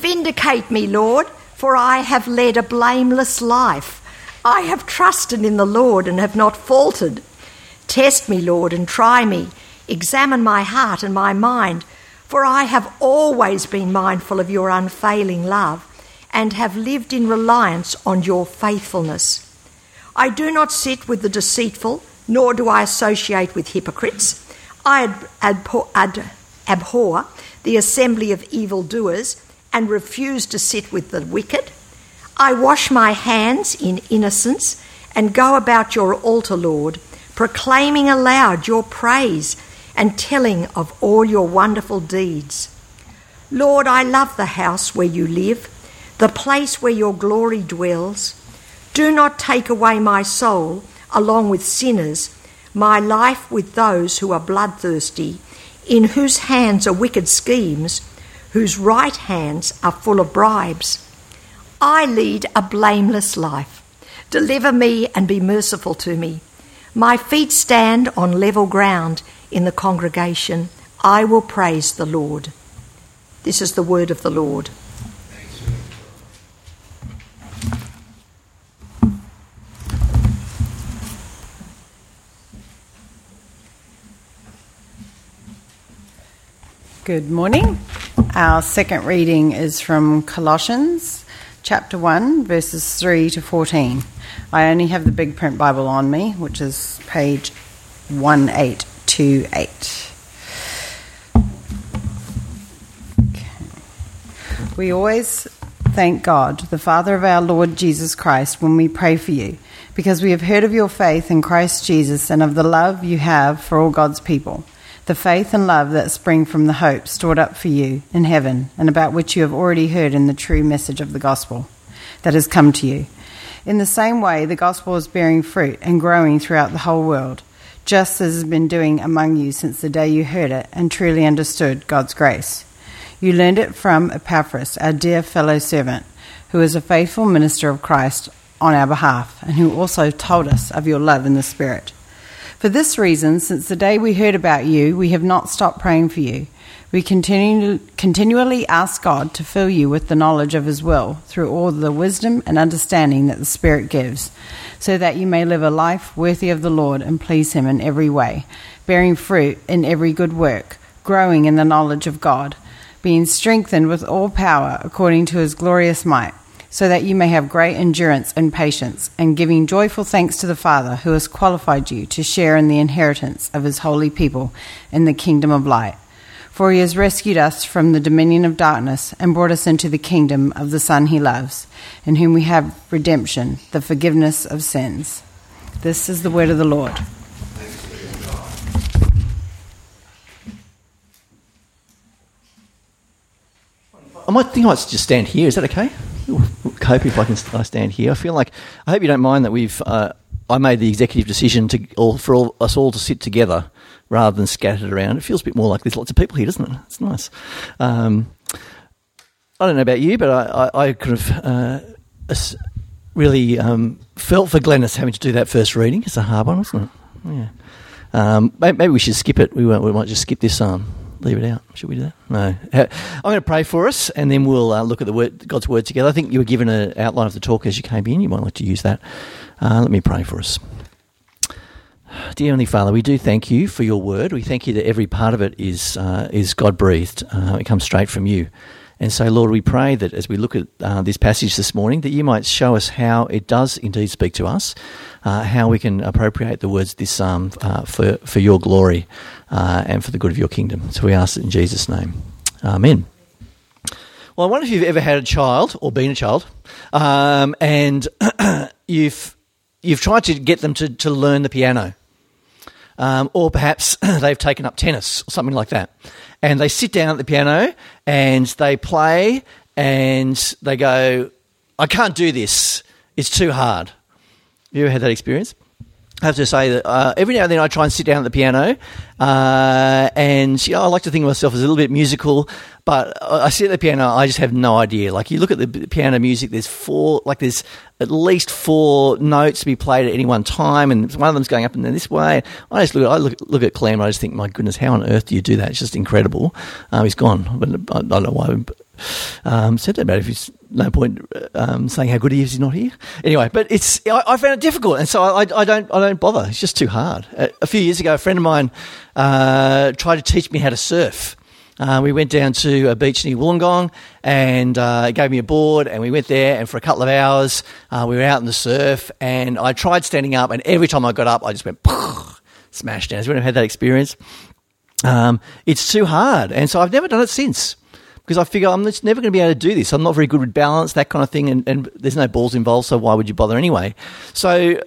Vindicate me, Lord, for I have led a blameless life. I have trusted in the Lord and have not faltered. Test me, Lord, and try me. Examine my heart and my mind, for I have always been mindful of your unfailing love and have lived in reliance on your faithfulness. I do not sit with the deceitful, nor do I associate with hypocrites. I abhor the assembly of evildoers and refuse to sit with the wicked. I wash my hands in innocence and go about your altar, Lord, proclaiming aloud your praise and telling of all your wonderful deeds. Lord, I love the house where you live, the place where your glory dwells. Do not take away my soul along with sinners, my life with those who are bloodthirsty, in whose hands are wicked schemes, whose right hands are full of bribes. I lead a blameless life. Deliver me and be merciful to me. My feet stand on level ground in the congregation. I will praise the Lord. This is the word of the Lord. Good morning. Our second reading is from Colossians chapter 1, verses 3 to 14. I only have the big print Bible on me, which is page 1828. Okay. We always thank God, the Father of our Lord Jesus Christ, when we pray for you, because we have heard of your faith in Christ Jesus and of the love you have for all God's people the faith and love that spring from the hope stored up for you in heaven, and about which you have already heard in the true message of the gospel that has come to you. In the same way, the gospel is bearing fruit and growing throughout the whole world, just as it has been doing among you since the day you heard it and truly understood God's grace. You learned it from Epaphras, our dear fellow servant, who is a faithful minister of Christ on our behalf, and who also told us of your love in the Spirit. For this reason, since the day we heard about you, we have not stopped praying for you. We continue, continually ask God to fill you with the knowledge of His will through all the wisdom and understanding that the Spirit gives, so that you may live a life worthy of the Lord and please Him in every way, bearing fruit in every good work, growing in the knowledge of God, being strengthened with all power according to His glorious might so that you may have great endurance and patience, and giving joyful thanks to the Father who has qualified you to share in the inheritance of his holy people in the kingdom of light. For he has rescued us from the dominion of darkness and brought us into the kingdom of the Son he loves, in whom we have redemption, the forgiveness of sins. This is the word of the Lord. I might think I might just stand here. Is that okay? cope if I can I stand here. I feel like I hope you don't mind that we've uh, I made the executive decision to all, for all, us all to sit together rather than scattered around. It feels a bit more like there's lots of people here, doesn't it? It's nice. Um, I don't know about you, but I, I, I could have uh, really um, felt for Glennis having to do that first reading. It's a hard one, isn't it? Yeah. Um, maybe we should skip it. We, we might just skip this um, leave it out. Should we do that? No. I'm going to pray for us, and then we'll uh, look at the word, God's word together. I think you were given an outline of the talk as you came in. You might like to use that. Uh, let me pray for us. Dear Heavenly Father, we do thank you for your word. We thank you that every part of it is uh, is God breathed. Uh, it comes straight from you. And so, Lord, we pray that as we look at uh, this passage this morning, that you might show us how it does indeed speak to us, uh, how we can appropriate the words of this psalm uh, for, for your glory uh, and for the good of your kingdom. So we ask it in Jesus' name. Amen. Well, I wonder if you've ever had a child or been a child, um, and you've you've tried to get them to, to learn the piano. Um, or perhaps they've taken up tennis or something like that and they sit down at the piano and they play and they go, I can't do this. It's too hard. Have you ever had that experience? I have to say that uh, every now and then I try and sit down at the piano Uh, and you know, I like to think of myself as a little bit musical, but I sit at the piano, I just have no idea. Like you look at the piano music, there's four, like there's at least four notes to be played at any one time, and one of them's going up and then this way. I just look at, I look, look at Clem, I just think, my goodness, how on earth do you do that? It's just incredible. Um, he's gone, but I, I don't know why. Um, said that about it. If he's no point um, saying how good he is, he's not here. Anyway, but it's I, I found it difficult, and so I, I don't I don't bother. It's just too hard. A, a few years ago, a friend of mine uh, tried to teach me how to surf. Uh, we went down to a beach near Wollongong and uh, gave me a board, and we went there. And for a couple of hours, uh, we were out in the surf. And I tried standing up, and every time I got up, I just went smashed down. Has anyone had that experience? Um, it's too hard, and so I've never done it since because I figure I'm just never going to be able to do this. I'm not very good with balance, that kind of thing, and, and there's no balls involved, so why would you bother anyway? So it,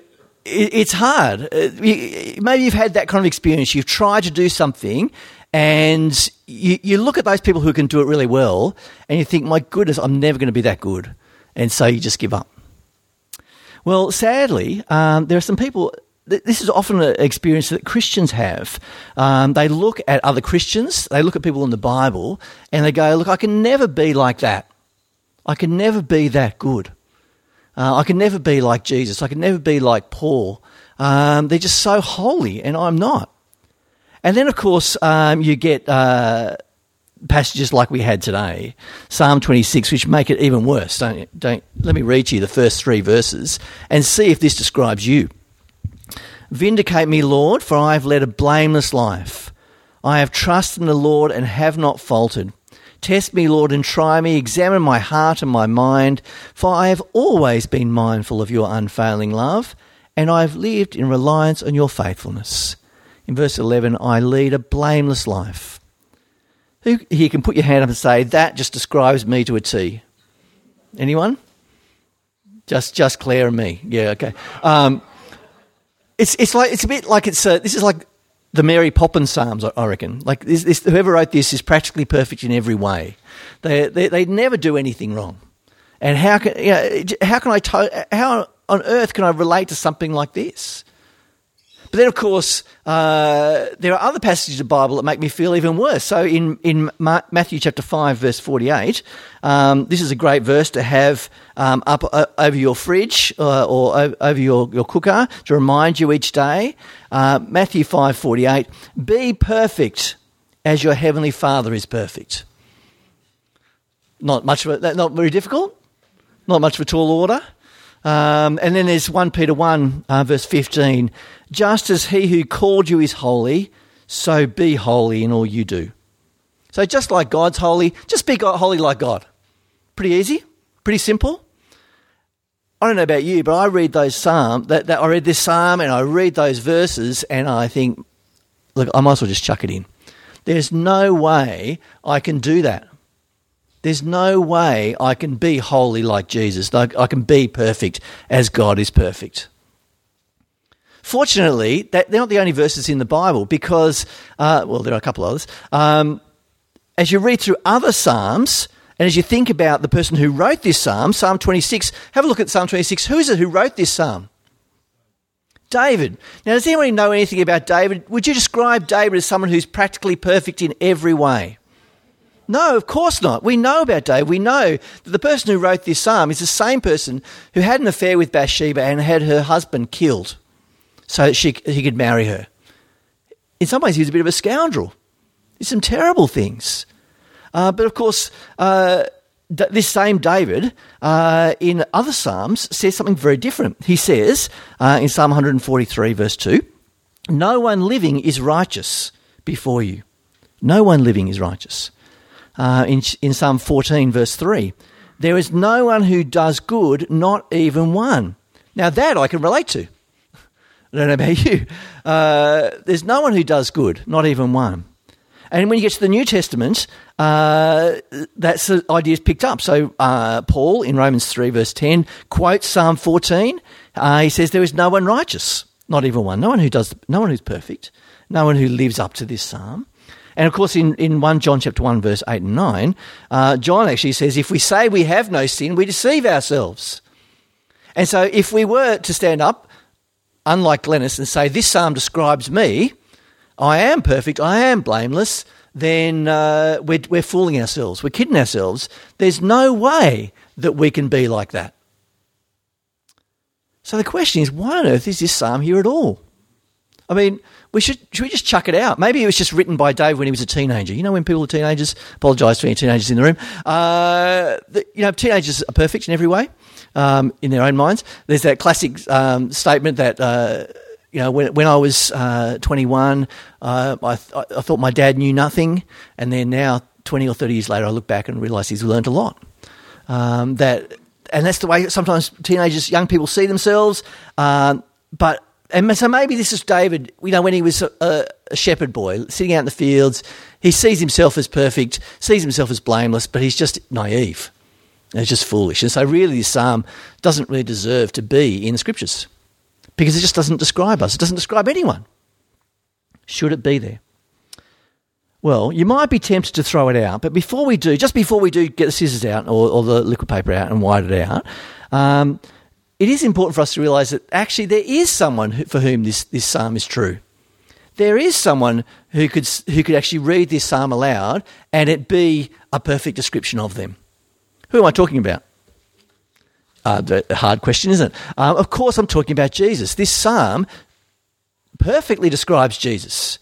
it's hard. Uh, Maybe you've had that kind of experience. You've tried to do something, and you, you look at those people who can do it really well, and you think, my goodness, I'm never going to be that good. And so you just give up. Well, sadly, um, there are some people. Th- This is often an experience that Christians have. Um, they look at other Christians, they look at people in the Bible, and they go, Look, I can never be like that. I can never be that good. Uh, I can never be like Jesus. I can never be like Paul. Um, they're just so holy, and I'm not. And then, of course, um, you get uh, passages like we had today, Psalm 26, which make it even worse. Don't, you? don't let me read to you the first three verses and see if this describes you. Vindicate me, Lord, for I have led a blameless life. I have trusted in the Lord and have not faltered. Test me, Lord, and try me. Examine my heart and my mind, for I have always been mindful of your unfailing love, and I have lived in reliance on your faithfulness. In verse 11, I lead a blameless life. Who here can put your hand up and say, that just describes me to a T? Anyone? Just, just Claire and me. Yeah, okay. Um, it's, it's like it's a bit like it's uh, this is like the Mary Poppins Psalms, I- reckon. Like this, this, whoever wrote this is practically perfect in every way. They, they, they never do anything wrong. And how can, you know, how can I, to, how on earth can I relate to something like this? But then, of course, uh, there are other passages of the Bible that make me feel even worse. So, in in Ma- Matthew chapter five, verse forty-eight, um, this is a great verse to have um, up uh, over your fridge uh, or over your, your cooker to remind you each day. Uh, Matthew five forty-eight: Be perfect as your heavenly Father is perfect. Not much of a, not very difficult. Not much of a tall order. Um, and then there's 1 Peter 1, uh, verse 15. Just as he who called you is holy, so be holy in all you do. So just like God's holy, just be holy like God. Pretty easy, pretty simple. I don't know about you, but I read those psalm that, that I read this psalm and I read those verses and I think, look, I might as well just chuck it in. There's no way I can do that. There's no way I can be holy like Jesus. Like I can be perfect as God is perfect. Fortunately, that, they're not the only verses in the Bible because, uh, well, there are a couple others. Um, as you read through other Psalms, and as you think about the person who wrote this Psalm, Psalm 26, have a look at Psalm 26. Who is it who wrote this Psalm? David. Now, does anyone know anything about David? Would you describe David as someone who's practically perfect in every way? No, of course not. We know about David. We know that the person who wrote this psalm is the same person who had an affair with Bathsheba and had her husband killed so that she, he could marry her. In some ways, he was a bit of a scoundrel. Did some terrible things. Uh, but of course, uh, d- this same David uh, in other Psalms says something very different. He says uh, in Psalm 143, verse 2 No one living is righteous before you. No one living is righteous. Uh, in, in Psalm 14, verse 3 There is no one who does good, not even one. Now, that I can relate to. I don't know about you. Uh, there's no one who does good, not even one. And when you get to the New Testament, uh, that's the idea is picked up. So uh, Paul in Romans 3, verse 10, quotes Psalm 14. Uh, he says, There is no one righteous, not even one. No one who does, no one who's perfect, no one who lives up to this psalm. And of course, in, in 1 John chapter 1, verse 8 and 9, uh, John actually says, If we say we have no sin, we deceive ourselves. And so if we were to stand up, unlike Glennis, and say, This psalm describes me, I am perfect, I am blameless, then uh, we're, we're fooling ourselves. We're kidding ourselves. There's no way that we can be like that. So the question is, why on earth is this psalm here at all? I mean, we should should we just chuck it out? Maybe it was just written by Dave when he was a teenager. You know, when people are teenagers. Apologise to any teenagers in the room. Uh, the, you know, teenagers are perfect in every way, um, in their own minds. There's that classic um, statement that. Uh, you know, when, when I was uh, 21, uh, I, I thought my dad knew nothing, and then now, 20 or 30 years later, I look back and realise he's learned a lot. Um, that, and that's the way sometimes teenagers, young people see themselves. Um, but and so maybe this is David, you know, when he was a, a, shepherd boy sitting out in the fields, he sees himself as perfect, sees himself as blameless, but he's just naive. It's just foolish. And so, really, this psalm doesn't really deserve to be in the scriptures because it just doesn't describe us. It doesn't describe anyone. Should it be there? Well, you might be tempted to throw it out, but before we do, just before we do get the scissors out or, or the liquid paper out and white it out, um, it is important for us to realize that actually there is someone for whom this, this psalm is true. There is someone who could, who could actually read this psalm aloud and it be a perfect description of them. Who am I talking about? Uh, the hard question, isn't it? Um, of course, I'm talking about Jesus. This psalm perfectly describes Jesus.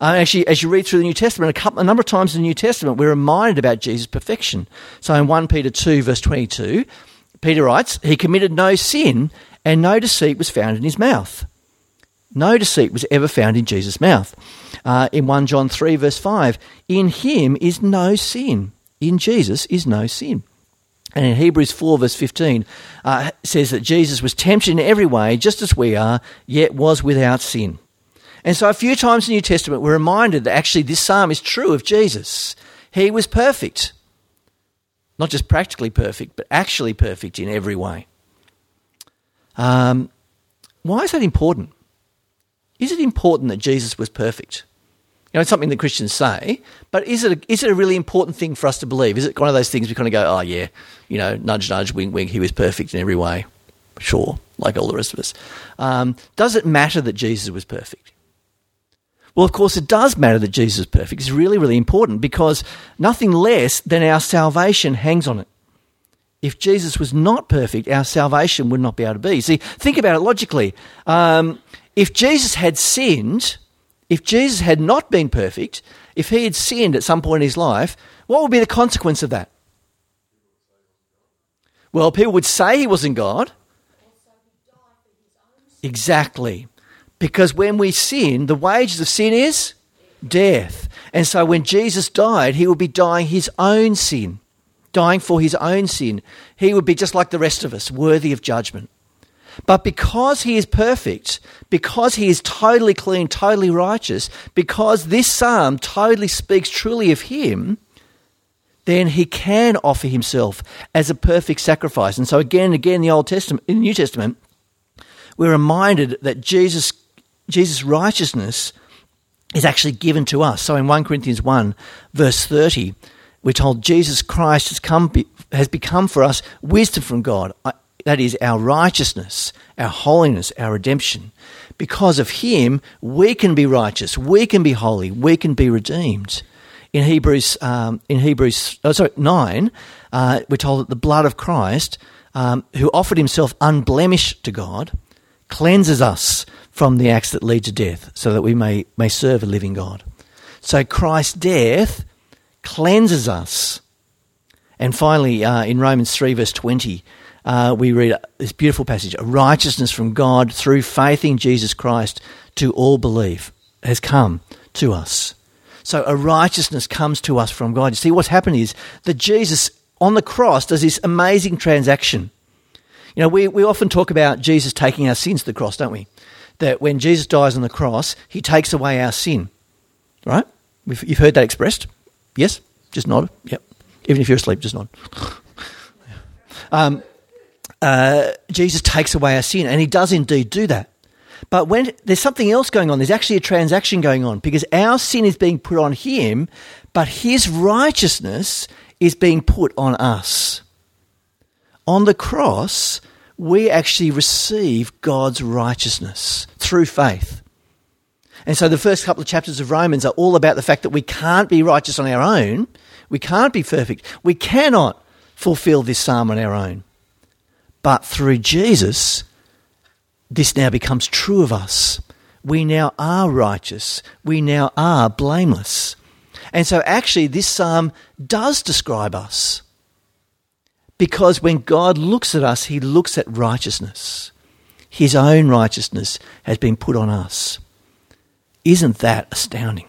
Uh, actually, as you read through the New Testament, a, couple, a number of times in the New Testament, we're reminded about Jesus' perfection. So in 1 Peter 2, verse 22, Peter writes, He committed no sin, and no deceit was found in his mouth. No deceit was ever found in Jesus' mouth. Uh, in 1 John 3, verse 5, In him is no sin. In Jesus is no sin. And in Hebrews 4, verse 15, uh, says that Jesus was tempted in every way, just as we are, yet was without sin. And so, a few times in the New Testament, we're reminded that actually this psalm is true of Jesus. He was perfect. Not just practically perfect, but actually perfect in every way. Um, why is that important? Is it important that Jesus was perfect? You know, it's something that Christians say, but is it a, is it a really important thing for us to believe? Is it one of those things we kind of go, oh yeah, you know, nudge nudge, wink wink, he was perfect in every way, sure, like all the rest of us. Um, does it matter that Jesus was perfect? Well, of course, it does matter that Jesus is perfect. It's really, really important because nothing less than our salvation hangs on it. If Jesus was not perfect, our salvation would not be able to be. See, think about it logically. Um, if Jesus had sinned, if Jesus had not been perfect, if he had sinned at some point in his life, what would be the consequence of that? Well, people would say he wasn't God. Exactly. Because when we sin, the wages of sin is death. And so when Jesus died, he would be dying his own sin, dying for his own sin. He would be just like the rest of us, worthy of judgment. But because he is perfect, because he is totally clean, totally righteous, because this psalm totally speaks truly of him, then he can offer himself as a perfect sacrifice. And so again and again in the Old Testament, in the New Testament, we're reminded that Jesus, Jesus' righteousness is actually given to us. So in 1 Corinthians 1, verse 30, we're told Jesus Christ has come has become for us wisdom from God that is our righteousness, our holiness, our redemption. Because of him, we can be righteous, we can be holy, we can be redeemed. In Hebrews, um, in Hebrews, oh, sorry, nine, uh, we're told that the blood of Christ, um, who offered himself unblemished to God, cleanses us from the acts that lead to death, so that we may may serve a living God. So Christ's death cleanses us. And finally, uh, in Romans three verse twenty, uh, we read this beautiful passage a righteousness from God through faith in Jesus Christ to all believe has come to us. So a righteousness comes to us from God. You see, what's happened is that Jesus on the cross does this amazing transaction. You know, we, we often talk about Jesus taking our sins to the cross, don't we? That when Jesus dies on the cross, he takes away our sin. Right? You've heard that expressed? Yes? Just nod? Yep. Even if you're asleep, just nod. um, uh, Jesus takes away our sin, and he does indeed do that. But when there's something else going on, there's actually a transaction going on because our sin is being put on him, but his righteousness is being put on us. On the cross, we actually receive God's righteousness through faith. And so the first couple of chapters of Romans are all about the fact that we can't be righteous on our own. We can't be perfect. We cannot fulfill this psalm on our own. But through Jesus, this now becomes true of us. We now are righteous. We now are blameless. And so, actually, this psalm does describe us. Because when God looks at us, he looks at righteousness. His own righteousness has been put on us. Isn't that astounding?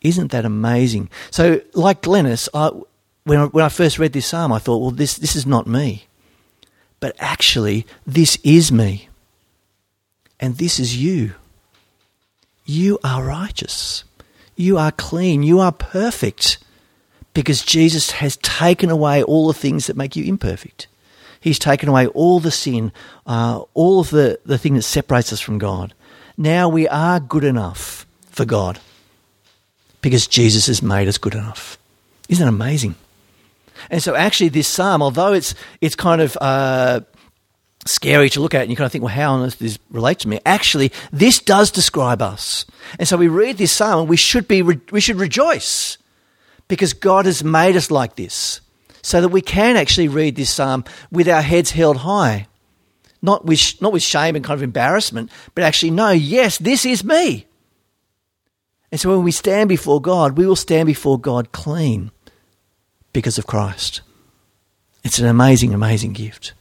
Isn't that amazing? So, like Glennis, I, when, I, when I first read this psalm, I thought, well, this, this is not me. But actually, this is me. And this is you. You are righteous. You are clean. You are perfect. Because Jesus has taken away all the things that make you imperfect. He's taken away all the sin, uh, all of the, the thing that separates us from God. Now we are good enough for God because Jesus has made us good enough. Isn't that amazing? And so, actually, this psalm, although it's it's kind of uh, scary to look at, and you kind of think, well, how on earth does this relate to me? Actually, this does describe us. And so, we read this psalm, and we should be re- we should rejoice because God has made us like this, so that we can actually read this psalm with our heads held high, not with not with shame and kind of embarrassment, but actually know, yes, this is me. And so, when we stand before God, we will stand before God clean because of Christ. It's an amazing, amazing gift.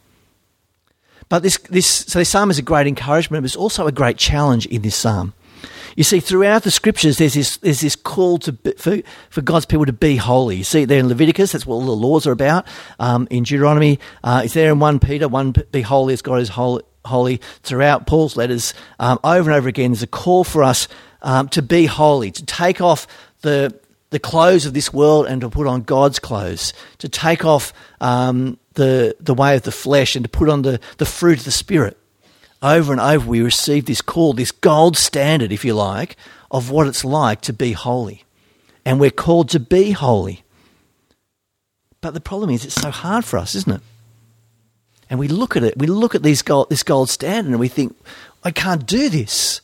But this, this, so this psalm is a great encouragement, but it's also a great challenge in this psalm. You see, throughout the scriptures, there's this, there's this call to be, for, for God's people to be holy. You see there in Leviticus, that's what all the laws are about. Um, in Deuteronomy, uh, it's there in 1 Peter, 1 be holy as God is holy. holy. Throughout Paul's letters, um, over and over again, there's a call for us um, to be holy, to take off the, the clothes of this world and to put on God's clothes, to take off um, the, the way of the flesh and to put on the, the fruit of the Spirit. Over and over, we receive this call, this gold standard, if you like, of what it's like to be holy. And we're called to be holy. But the problem is, it's so hard for us, isn't it? And we look at it, we look at these gold, this gold standard, and we think, I can't do this.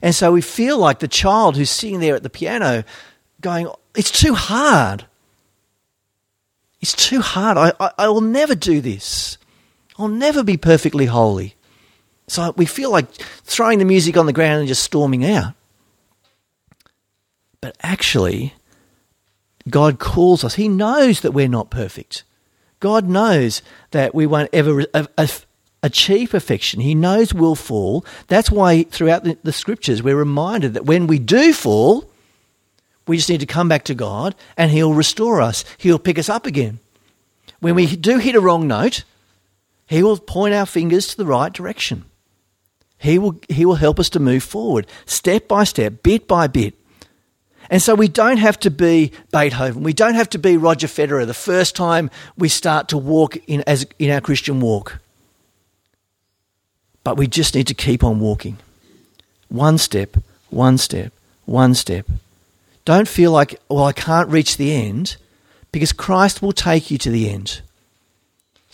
And so we feel like the child who's sitting there at the piano going, it's too hard. It's too hard. I, I, I will never do this. I'll never be perfectly holy. So we feel like throwing the music on the ground and just storming out. But actually, God calls us. He knows that we're not perfect. God knows that we won't ever achieve perfection. He knows we'll fall. That's why throughout the, scriptures we're reminded that when we do fall, we just need to come back to God and He'll restore us. He'll pick us up again. When we do hit a wrong note, He will point our fingers to the right direction. He will, he will help us to move forward, step by step, bit by bit. And so we don't have to be Beethoven. We don't have to be Roger Federer the first time we start to walk in, as, in our Christian walk. But we just need to keep on walking. One step, one step, one step. Don't feel like, well, I can't reach the end because Christ will take you to the end.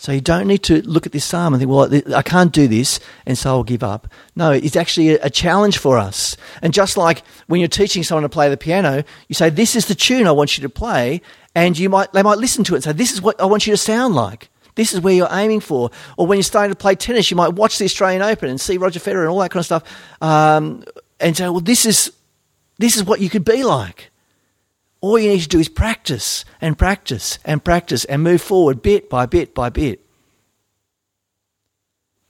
So you don't need to look at this psalm and think, well, I can't do this, and so I'll give up. No, it's actually a challenge for us. And just like when you're teaching someone to play the piano, you say, this is the tune I want you to play, and you might, they might listen to it and say, this is what I want you to sound like. This is where you're aiming for. Or when you're starting to play tennis, you might watch the Australian Open and see Roger Federer and all that kind of stuff, um, and say, well, this is this is what you could be like. All you need to do is practice and practice and practice and move forward bit by bit by bit.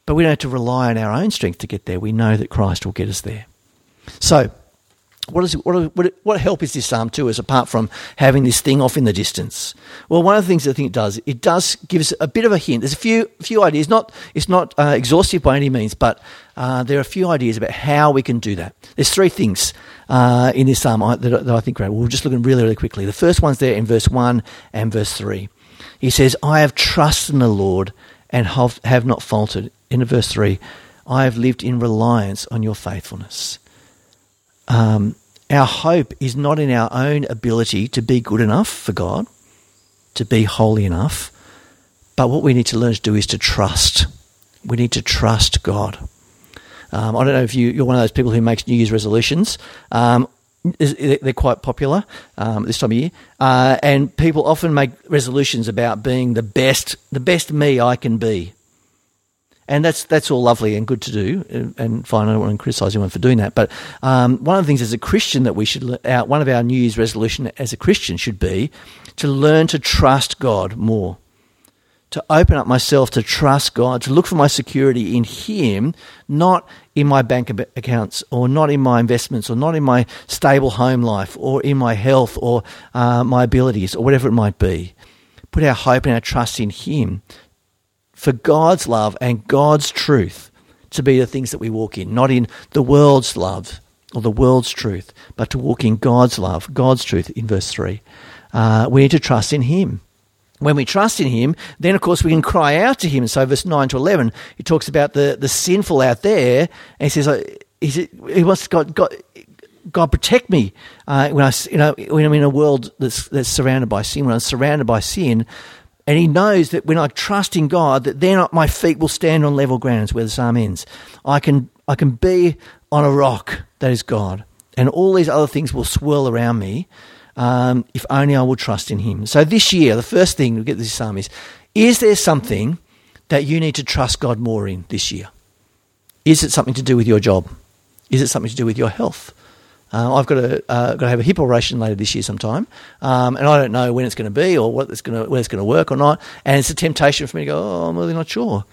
But we don't have to rely on our own strength to get there. We know that Christ will get us there. So, what, is, what, what, what help is this psalm to us apart from having this thing off in the distance? Well, one of the things I think it does, it does give us a bit of a hint. There's a few, few ideas. Not, it's not uh, exhaustive by any means, but uh, there are a few ideas about how we can do that. There's three things uh, in this psalm that, that I think great. We'll just look at really, really quickly. The first one's there in verse 1 and verse 3. He says, I have trusted in the Lord and have, have not faltered. In verse 3, I have lived in reliance on your faithfulness. Um, our hope is not in our own ability to be good enough for God, to be holy enough, but what we need to learn to do is to trust. We need to trust God. Um, I don't know if you, you're one of those people who makes New Year's resolutions. Um, they're quite popular um, this time of year, uh, and people often make resolutions about being the best, the best me I can be, and that's that's all lovely and good to do, and, fine. I don't want to criticise anyone for doing that, but um, one of the things as a Christian that we should, one of our New Year's resolution as a Christian should be to learn to trust God more to open up myself to trust God, to look for my security in Him, not in my bank accounts or not in my investments or not in my stable home life or in my health or uh, my abilities or whatever it might be. Put our hope and our trust in Him for God's love and God's truth to be the things that we walk in, not in the world's love or the world's truth, but to walk in God's love, God's truth in verse 3. Uh, we need to trust in Him when we trust in him, then of course we can cry out to him. So verse 9 to 11, he talks about the, the sinful out there. And he says, he, says, he wants God, God, God protect me uh, when, I, you know, when I'm in a world that's, that's surrounded by sin, when I'm surrounded by sin. And he knows that when I trust in God, that then my feet will stand on level ground, is where the psalm ends. I can, I can be on a rock that is God. And all these other things will swirl around me um, if only I will trust in Him. So this year, the first thing we get this psalm is: Is there something that you need to trust God more in this year? Is it something to do with your job? Is it something to do with your health? Uh, I've got to uh, got to have a hip operation later this year sometime, um, and I don't know when it's going to be or what it's going to whether it's going to work or not. And it's a temptation for me to go, oh, I'm really not sure.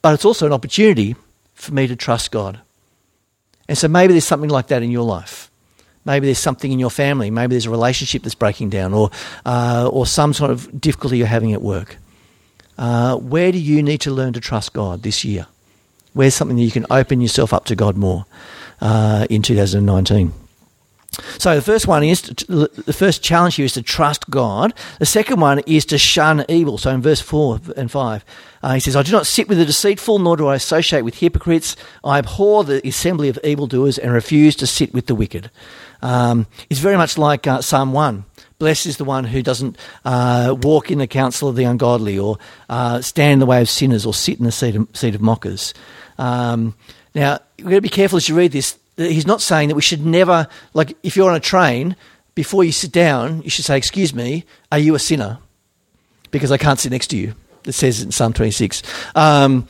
But it's also an opportunity for me to trust God. And so maybe there's something like that in your life. Maybe there's something in your family. Maybe there's a relationship that's breaking down, or uh, or some sort of difficulty you're having at work. Uh, where do you need to learn to trust God this year? Where's something that you can open yourself up to God more uh, in 2019? So the first one is to, the first challenge here is to trust God. The second one is to shun evil. So in verse four and five, uh, he says, "I do not sit with the deceitful, nor do I associate with hypocrites. I abhor the assembly of evildoers and refuse to sit with the wicked." Um, it's very much like uh, Psalm one. Blessed is the one who doesn't uh, walk in the counsel of the ungodly, or uh, stand in the way of sinners, or sit in the seat of, seat of mockers. Um, now, we've got to be careful as you read this he's not saying that we should never, like, if you're on a train, before you sit down, you should say, Excuse me, are you a sinner? Because I can't sit next to you. It says in Psalm 26. Um,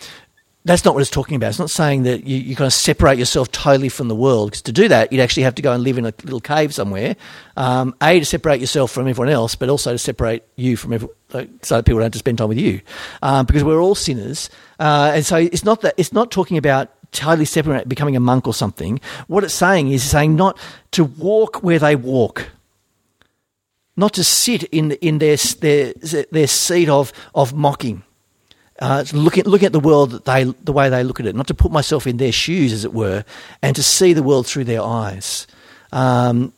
that's not what it's talking about. It's not saying that you, you kind of separate yourself totally from the world. Because to do that, you'd actually have to go and live in a little cave somewhere. Um, a, to separate yourself from everyone else, but also to separate you from everyone, so that people don't have to spend time with you. Um, because we're all sinners. Uh, and so it's not that, it's not talking about totally separate, becoming a monk or something. What it's saying is saying not to walk where they walk, not to sit in in their their their seat of of mocking. Uh, looking looking at the world that they the way they look at it, not to put myself in their shoes, as it were, and to see the world through their eyes. Um,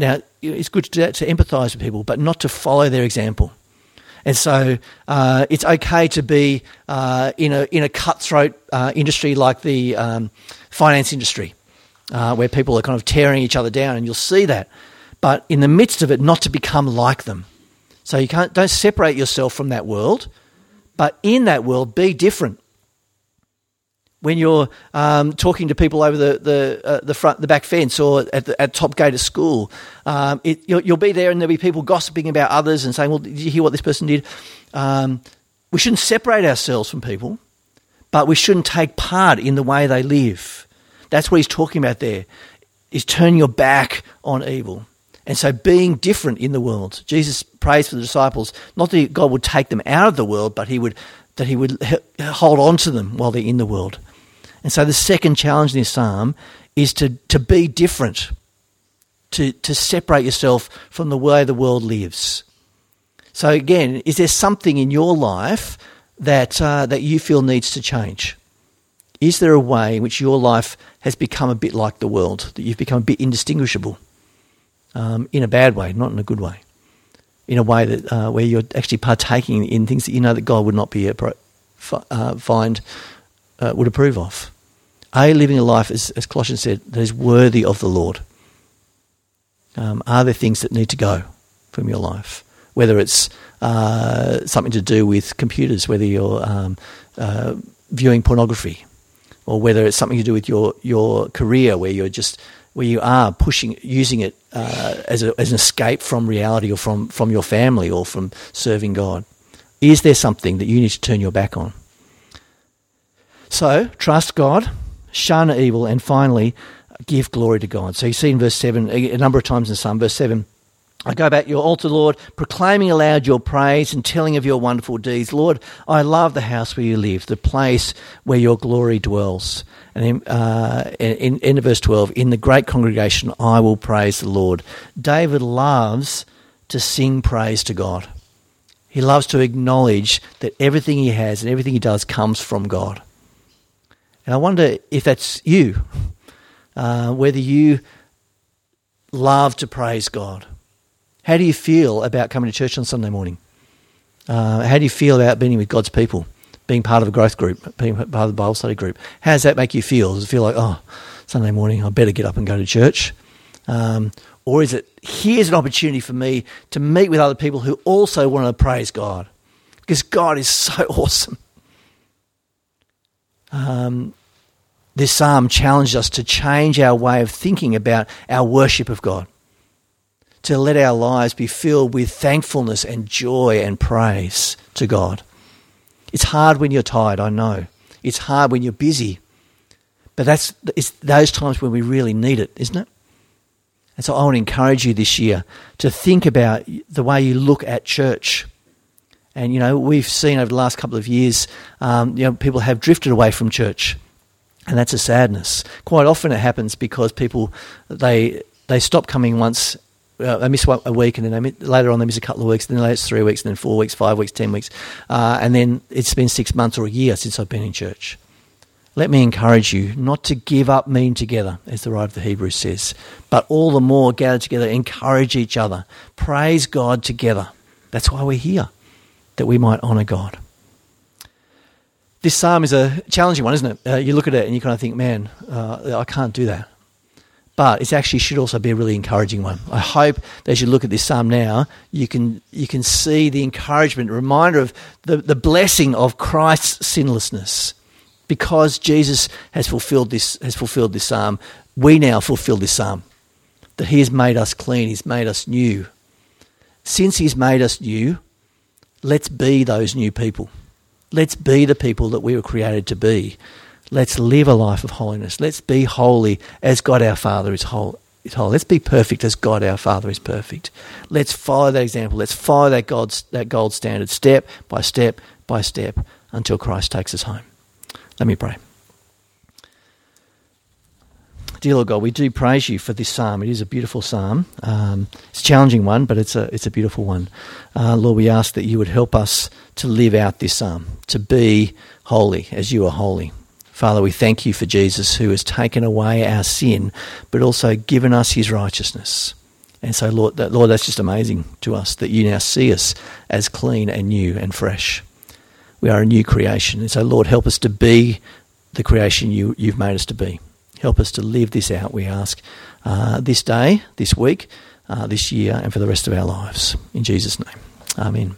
now, it's good to, to empathise with people, but not to follow their example. And so uh, it's okay to be uh, in, a, in a cutthroat uh, industry like the um, finance industry, uh, where people are kind of tearing each other down, and you'll see that. But in the midst of it, not to become like them. So you can't, don't separate yourself from that world, but in that world, be different when you're um, talking to people over the the, uh, the front the back fence or at the at top gate of school, um, it, you'll, you'll, be there and there'll be people gossiping about others and saying, "Well, did you hear what this person did?" Um, we shouldn't separate ourselves from people, but we shouldn't take part in the way they live. That's what he's talking about there. Is turning your back on evil. And so being different in the world. Jesus prays for the disciples, not that God would take them out of the world, but he would that he would hold on to them while they're in the world. And so the second challenge in this psalm is to, to be different, to, to separate yourself from the way the world lives. So, again, is there something in your life that, uh, that you feel needs to change? Is there a way in which your life has become a bit like the world, that you've become a bit indistinguishable? Um, in a bad way, not in a good way. In a way that uh, where you're actually partaking in things that you know that God would not be uh, find uh, would approve of. A, living a life, as, as Colossians said, that is worthy of the Lord. Um, are there things that need to go from your life? Whether it's uh, something to do with computers, whether you're um, uh, viewing pornography, or whether it's something to do with your, your career where you're just where you are pushing using it uh, as, a, as an escape from reality or from, from your family or from serving God. Is there something that you need to turn your back on? So trust God, shun evil, and finally give glory to God. So you see in verse 7, a number of times in Psalm, verse 7, I go about your altar, Lord, proclaiming aloud your praise and telling of your wonderful deeds. Lord, I love the house where you live, the place where your glory dwells. And in, uh, in, in verse 12, in the great congregation, I will praise the Lord. David loves to sing praise to God. He loves to acknowledge that everything he has and everything he does comes from God. And I wonder if that's you, uh, whether you love to praise God. How do you feel about coming to church on Sunday morning? Uh, how do you feel about being with God's people, being part of a growth group, being part of the Bible study group? How does that make you feel? Does it feel like, oh, Sunday morning, I better get up and go to church? Um, or is it, here's an opportunity for me to meet with other people who also want to praise God? Because God is so awesome. Um, this psalm challenged us to change our way of thinking about our worship of God, to let our lives be filled with thankfulness and joy and praise to God. It's hard when you're tired, I know. It's hard when you're busy. But that's it's those times when we really need it, isn't it? And so I want to encourage you this year to think about the way you look at church. And, you know, we've seen over the last couple of years, um, you know, people have drifted away from church. And that's a sadness. Quite often it happens because people, they, they stop coming once uh, they miss a week, and then they miss, later on they miss a couple of weeks, then later it's three weeks, then four weeks, five weeks, ten weeks, uh, and then it's been six months or a year since I've been in church. Let me encourage you not to give up meeting together, as the writer of the Hebrews says, but all the more gather together, encourage each other, praise God together. That's why we're here, that we might honour God. This psalm is a challenging one, isn't it? Uh, you look at it and you kind of think, man, uh, I can't do that. But it actually should also be a really encouraging one. I hope that as you look at this psalm now, you can, you can see the encouragement, reminder of the, the blessing of Christ's sinlessness because Jesus has fulfilled this has fulfilled this psalm, we now fulfill this psalm. That He has made us clean, He's made us new. Since He's made us new, let's be those new people. Let's be the people that we were created to be. Let's live a life of holiness. Let's be holy as God our Father is holy. Let's be perfect as God our Father is perfect. Let's follow that example. Let's follow that God's that gold standard step by step by step until Christ takes us home. Let me pray. Dear Lord God, we do praise you for this psalm. It is a beautiful psalm. Um, it's a challenging one, but it's a, it's a beautiful one. Uh, Lord, we ask that you would help us to live out this psalm, to be holy as you are holy. Father, we thank you for Jesus who has taken away our sin, but also given us his righteousness. And so, Lord, that, Lord, that's just amazing to us that you now see us as clean and new and fresh. We are a new creation. And so, Lord, help us to be the creation you, you've made us to be. Help us to live this out, we ask, uh, this day, this week, uh, this year, and for the rest of our lives. In Jesus' name. Amen.